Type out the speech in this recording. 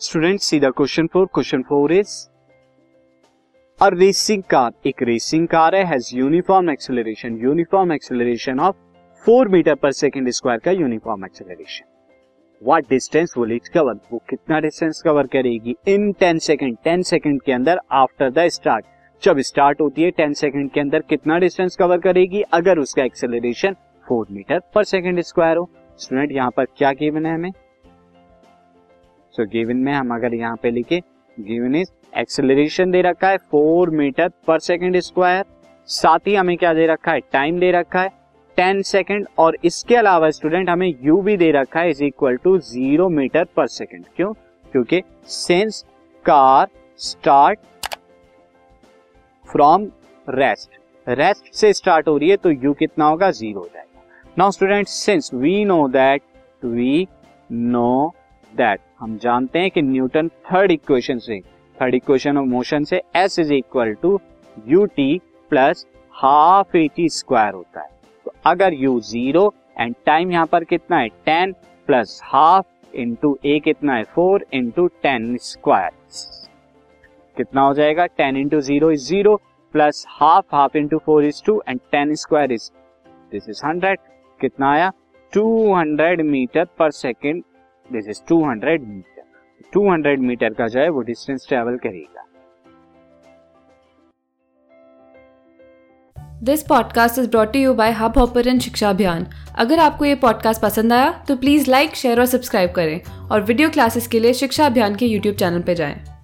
Student सीधा question four question four is a racing car एक racing car है has uniform acceleration uniform acceleration of four meter per second square का uniform acceleration what distance will it cover वो कितना distance cover करेगी? In ten second ten second के अंदर after the start जब start होती है टेन सेकेंड के अंदर कितना डिस्टेंस कवर करेगी? अगर उसका acceleration four meter per second square हो. स्टूडेंट यहाँ पर क्या गिवन है हमें? सो गिवन में हम अगर यहाँ पे लिखे गिवन इज़ एक्सेलरेशन दे रखा है four meter per second square साथ ही हमें क्या दे रखा है? टाइम दे रखा है टेन सेकेंड और इसके अलावा स्टूडेंट हमें यू भी दे रखा है is equal to zero meter per second क्यों? क्योंकि since car start from rest rest से स्टार्ट हो रही है तो यू कितना होगा? ज़ीरो हो जाएगा. Now student since we know that we know that हम जानते हैं कि न्यूटन थर्ड इक्वेशन से थर्ड इक्वेशन ऑफ़ मोशन से s is equal to u t plus half a t square होता है। तो अगर यू ज़ीरो एंड टाइम यहाँ पर कितना है? Ten plus half into a कितना है? फोर इंटू टेन स्क्वायर कितना हो जाएगा? Ten into zero is zero plus half half into four is two and ten square is this is hundred कितना आया? Two hundred meter per second this is 200 meter 200 meter का जो है वो distance travel करेगा। This podcast is brought you by Hubhopper Shiksha Abhiyan अगर आपको ये पॉडकास्ट पसंद आया तो प्लीज़ लाइक शेयर और सब्सक्राइब करें और वीडियो क्लासेस के लिए शिक्षा अभियान के यूट्यूब चैनल पर जाएँ।